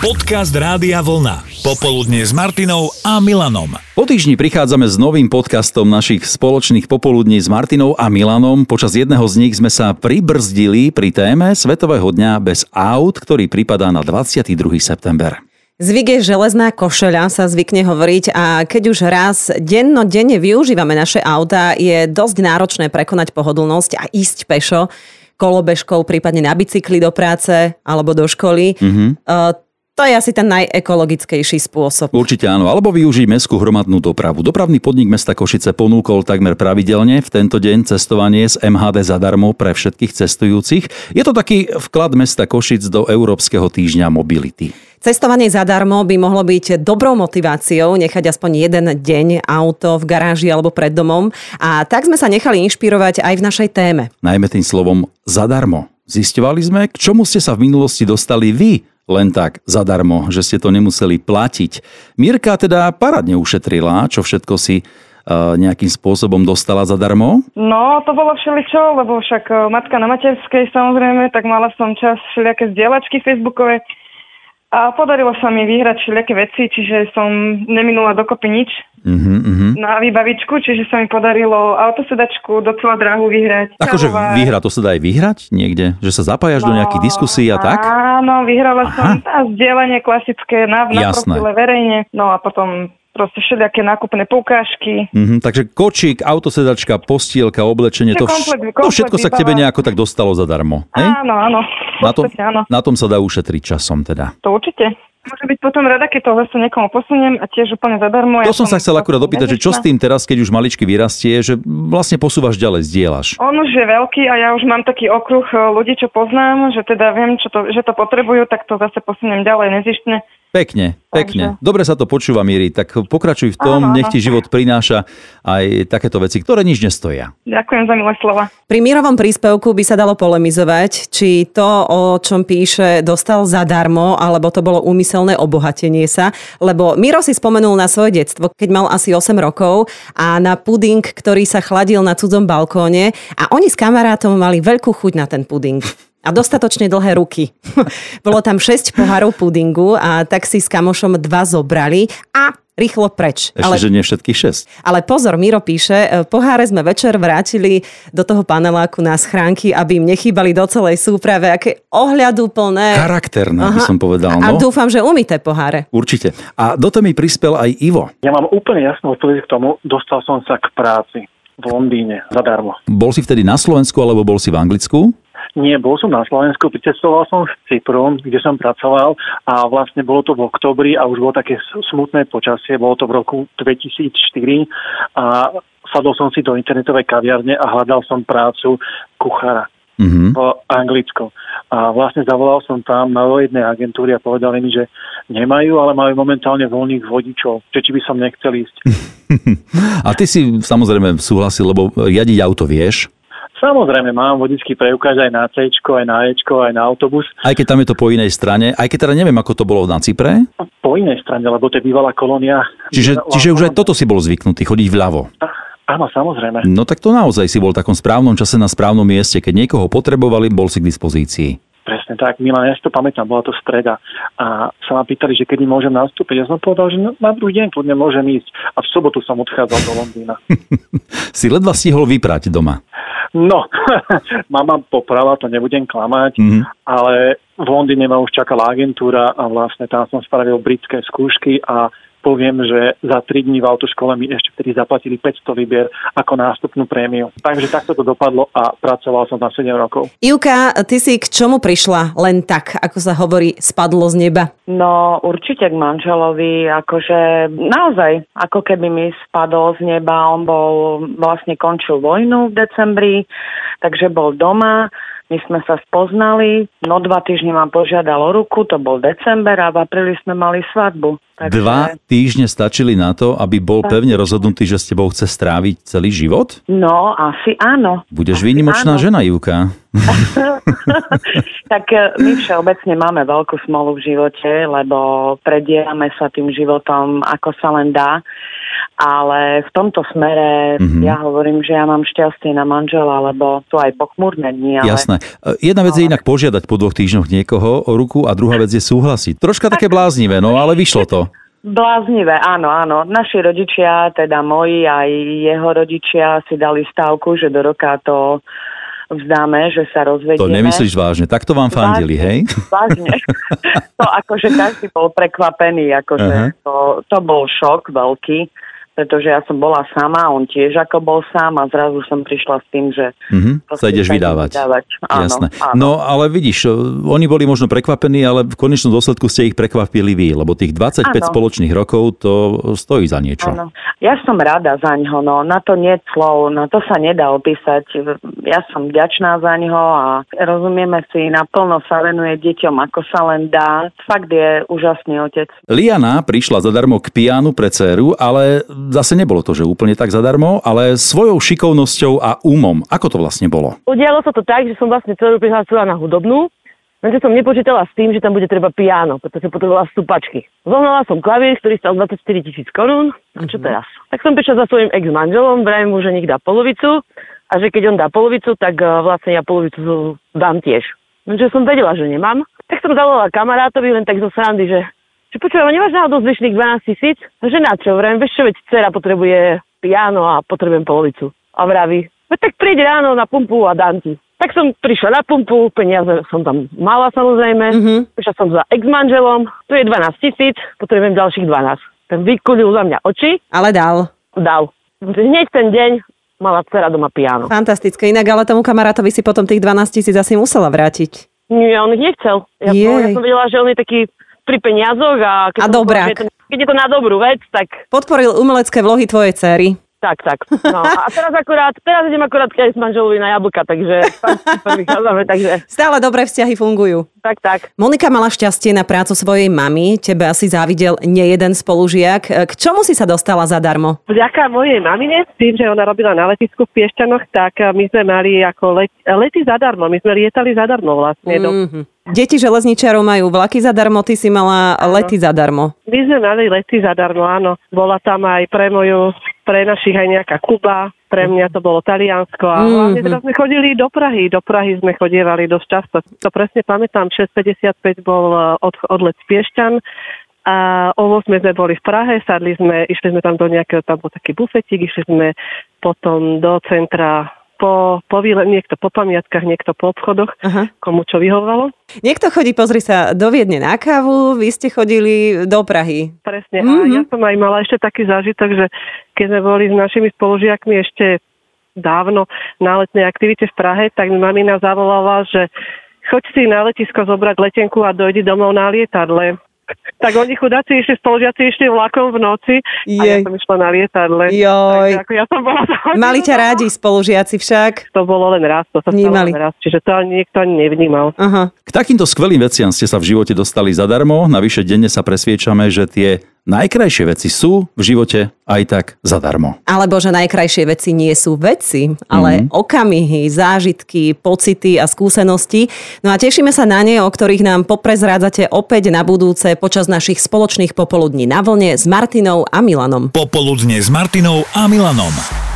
Podcast Rádia Vlna. Popoludne s Martinou a Milanom. Po týždni prichádzame s novým podcastom našich spoločných popoludní s Martinou a Milanom. Počas jedného z nich sme sa pribrzdili pri téme Svetového dňa bez aut, ktorý pripadá na 22. september. Zvyk je železná košeľa, sa zvykne hovoriť a keď už raz dennodenne využívame naše auta, je dosť náročné prekonať pohodlnosť a ísť pešo kolobežkou, prípadne na bicykli do práce alebo do školy. Mm-hmm. Uh, to je asi ten najekologickejší spôsob. Určite áno, alebo využiť mestskú hromadnú dopravu. Dopravný podnik mesta Košice ponúkol takmer pravidelne v tento deň cestovanie z MHD zadarmo pre všetkých cestujúcich. Je to taký vklad mesta Košic do Európskeho týždňa mobility. Cestovanie zadarmo by mohlo byť dobrou motiváciou nechať aspoň jeden deň auto v garáži alebo pred domom a tak sme sa nechali inšpirovať aj v našej téme. Najmä tým slovom zadarmo. Zistovali sme, k čomu ste sa v minulosti dostali vy len tak zadarmo, že ste to nemuseli platiť. Mirka teda paradne ušetrila, čo všetko si uh, nejakým spôsobom dostala zadarmo? No, to bolo všeličo, lebo však uh, matka na materskej samozrejme, tak mala som čas všelijaké zdieľačky facebookové a podarilo sa mi vyhrať všelijaké veci, čiže som neminula dokopy nič uh-huh, uh-huh. na výbavičku, čiže sa mi podarilo autosedačku docela dráhu vyhrať. Akože vyhra, to sa dá aj vyhrať niekde? Že sa zapájaš no, do nejakých diskusí a tak? Áno, vyhrala Aha. som tá zdieľanie klasické na, na profile verejne, no a potom proste všelijaké nákupné poukážky. Mm-hmm, takže kočík, autosedačka, postielka, oblečenie, to, vš- komplet, komplet, to všetko sa k tebe nejako tak dostalo zadarmo. Hej? Áno, áno. Na tom, áno. na tom sa dá ušetriť časom teda. To určite. Môžem byť potom rada, keď to zase niekomu posuniem a tiež úplne zadarmo. To ja som sa chcel akurát opýtať, že čo s tým teraz, keď už maličky vyrastie, že vlastne posúvaš ďalej, zdieľaš. On už je veľký a ja už mám taký okruh eh, ľudí, čo poznám, že teda viem, čo to, že to potrebujú, tak to zase posuniem ďalej nezištne Pekne, pekne. Takže... Dobre sa to počúva, Míri, tak pokračuj v tom, áno, nech ti život prináša aj takéto veci, ktoré nič nestoja. Ďakujem za milé slova. Pri Mírovom príspevku by sa dalo polemizovať, či to, o čom píše, dostal zadarmo, alebo to bolo úmyselné obohatenie sa, lebo Miro si spomenul na svoje detstvo, keď mal asi 8 rokov a na puding, ktorý sa chladil na cudzom balkóne a oni s kamarátom mali veľkú chuť na ten puding a dostatočne dlhé ruky. Bolo tam 6 pohárov pudingu a tak si s kamošom dva zobrali a rýchlo preč. Ešte, ale, že nie všetkých 6. Ale pozor, Miro píše, e, poháre sme večer vrátili do toho paneláku na schránky, aby im nechýbali do celej súprave. Aké ohľadu plné. Charakterné, Aha. by som povedal. No. A dúfam, že umíte poháre. Určite. A do toho mi prispel aj Ivo. Ja mám úplne jasnú odpoveď k tomu. Dostal som sa k práci v Londýne zadarmo. Bol si vtedy na Slovensku alebo bol si v Anglicku? Nie, bol som na Slovensku, pricestoval som v Cypru, kde som pracoval a vlastne bolo to v oktobri a už bolo také smutné počasie, bolo to v roku 2004 a sadol som si do internetovej kaviarne a hľadal som prácu kuchára mm-hmm. v Anglicku. A vlastne zavolal som tam na jednej agentúry a povedali mi, že nemajú, ale majú momentálne voľných vodičov, že či by som nechcel ísť. a ty si samozrejme súhlasil, lebo jadiť auto vieš? Samozrejme, mám vodický preukaz aj na C, aj na E, aj na autobus. Aj keď tam je to po inej strane, aj keď teda neviem, ako to bolo na Cypre? Po inej strane, lebo to je bývalá kolónia. Čiže, čiže už aj toto si bol zvyknutý, chodiť vľavo. Áno, samozrejme. No tak to naozaj si bol v takom správnom čase na správnom mieste. Keď niekoho potrebovali, bol si k dispozícii. Presne tak, Milan, ja si to pamätám, bola to streda a sa ma pýtali, že kedy môžem nastúpiť. Ja som povedal, že na druhý deň kľudne môžem ísť a v sobotu som odchádzal do Londýna. si ledva stihol vyprať doma. No, mama poprala, to nebudem klamať, mm-hmm. ale v Londýne ma už čakala agentúra a vlastne tam som spravil britské skúšky a poviem, že za 3 dní v autoškole mi ešte vtedy zaplatili 500 libier ako nástupnú prémiu. Takže takto to dopadlo a pracoval som tam 7 rokov. Ivka, ty si k čomu prišla len tak, ako sa hovorí, spadlo z neba? No určite k manželovi, akože naozaj, ako keby mi spadol z neba. On bol, vlastne končil vojnu v decembri, takže bol doma my sme sa spoznali, no dva týždne ma požiadal o ruku, to bol december a v apríli sme mali svadbu. Takže... Dva týždne stačili na to, aby bol pevne rozhodnutý, že s tebou chce stráviť celý život? No, asi áno. Budeš asi výnimočná áno. žena, Júka. tak e, my všeobecne máme veľkú smolu v živote, lebo predielame sa tým životom, ako sa len dá. ale v tomto smere Mhm. mm-hmm. ja hovorím, že ja mám šťastie na manžela, lebo sú aj pochmúrne dni, ale Jasné. E, Jedna vec je inak požiadať po dvoch týždňoch niekoho o ruku a druhá vec je súhlasiť. Troška také bláznivé, no ale vyšlo to. Bláznivé, áno, áno. Naši rodičia, teda moji aj jeho rodičia si dali stávku, že do roka to vzdáme, že sa rozvedieme. To nemyslíš vážne. Takto vám fandili, hej? Vážne. to akože každý bol prekvapený, akože Aha. to, to bol šok veľký, pretože ja som bola sama, on tiež ako bol sám a zrazu som prišla s tým, že Mhm, sa ideš idem vydávať. Áno, Jasné. áno. No ale vidíš, e, oni boli možno prekvapení, ale v konečnom dôsledku ste ich prekvapili vy, lebo tých 25 Áno. spoločných rokov to stojí za niečo. Áno. Ja som rada za ňo, no na to nie slov, na to sa nedá opísať. Ja som vďačná za ňo a rozumieme si, naplno sa venuje deťom, ako sa len dá. Fakt je úžasný otec. Liana prišla zadarmo k pianu pre dceru, ale zase nebolo to, že úplne tak zadarmo, ale svojou šikovnosťou a umom. Ako to vlastne bolo? Udialo sa to tak, že som vlastne celú prihlásila na hudobnú, lenže som nepočítala s tým, že tam bude treba piano, pretože potrebovala stúpačky. Zohnala som klavír, ktorý stal 24 tisíc korún. A čo teraz? Tak som prišla za svojím ex-manželom, vrajím mu, že nech dá polovicu a že keď on dá polovicu, tak eh, vlastne ja polovicu dám tiež. Lenže som vedela, že nemám. Tak som zavolala kamarátovi len tak zo srandy, že že počúvam, nemáš náhodou zvyšných 12 tisíc? Že na čo? Vrajím, vieš čo, veď dcera potrebuje piano a potrebujem polovicu. A vraví, veď tak príď ráno na pumpu a dám ti. Tak som prišla na pumpu, peniaze som tam mala samozrejme. Mhm. Prišla som za ex-manželom, tu je 12 tisíc, potrebujem ďalších 12. Ten vykulil za mňa oči, Ale dal. dal. Hneď ten deň mala dcera doma piano. Fantastické. Inak ale tomu kamarátovi si potom tých 12 tisíc asi musela vrátiť. Nie, on ich nechcel. Ja, Jej. ja som vedela, že on je taký pri peniazoch a keď, A to, keď je to na dobrú vec, tak Podporil umelecké vlohy tvojej cery. Tak, tak. No, a teraz akurát, teraz idem akurát aj s manželovi na jablka, takže vychádzame, takže Stále dobré vzťahy fungujú. tak, tak. Monika mala šťastie na prácu svojej mamy, tebe asi závidel nejeden spolužiak. K čomu si sa dostala zadarmo? Vďaka mojej mamine, tým, že ona robila na letisku v Piešťanoch, tak eh, my sme mali ako let, lety zadarmo. My sme lietali zadarmo vlastne. Do, Mhm. Deti železničiarov majú vlaky zadarmo, ty si mala lety zadarmo. my sme mali lety zadarmo, áno. Bola tam aj pre moju, pre našich aj nejaká Kuba, pre mňa to bolo Taliansko a Mhm. hlavne teraz sme chodili do Prahy. Do Prahy sme chodievali dosť často. To presne pamätám, 6.55 bol eh, od, odlet z Piešťan a o 8 sme boli v Prahe, sadli sme, išli sme tam do nejakého, tam bol taký bufetík, išli sme potom do centra po, po výle, niekto po pamiatkách, niekto po obchodoch, Aha. komu čo vyhovalo. Niekto chodí, pozri sa, do Viedne na kávu, vy ste chodili do Prahy. Presne. Mhm. A ja som aj mala ešte taký zážitok, že keď sme boli s našimi spolužiakmi ešte dávno na letnej aktivite v Prahe, tak mi mamina zavolala, že choď si na letisko zobrať letenku a dojdi domov na lietadle. Tak oni chudáci išli, spolužiaci išli vlakom v noci a ja Jej. som išla na lietadle. Joj. Takže ako ja som bola Mali ťa rádi spolužiaci však. To bolo len raz, to sa stalo Vnímali. len raz, čiže to ani niekto ani nevnímal. Aha. K takýmto skvelým veciam ste sa v živote dostali zadarmo, navyše denne sa presviečame, že tie najkrajšie veci sú v živote aj tak zadarmo. Alebo že najkrajšie veci nie sú veci, ale mm-hmm. okamihy, zážitky, pocity a skúsenosti. No a tešíme sa na ne, o ktorých nám poprezrádzate opäť na budúce počas našich spoločných popoludní na vlne s Martinou a Milanom. Popoludne s Martinou a Milanom.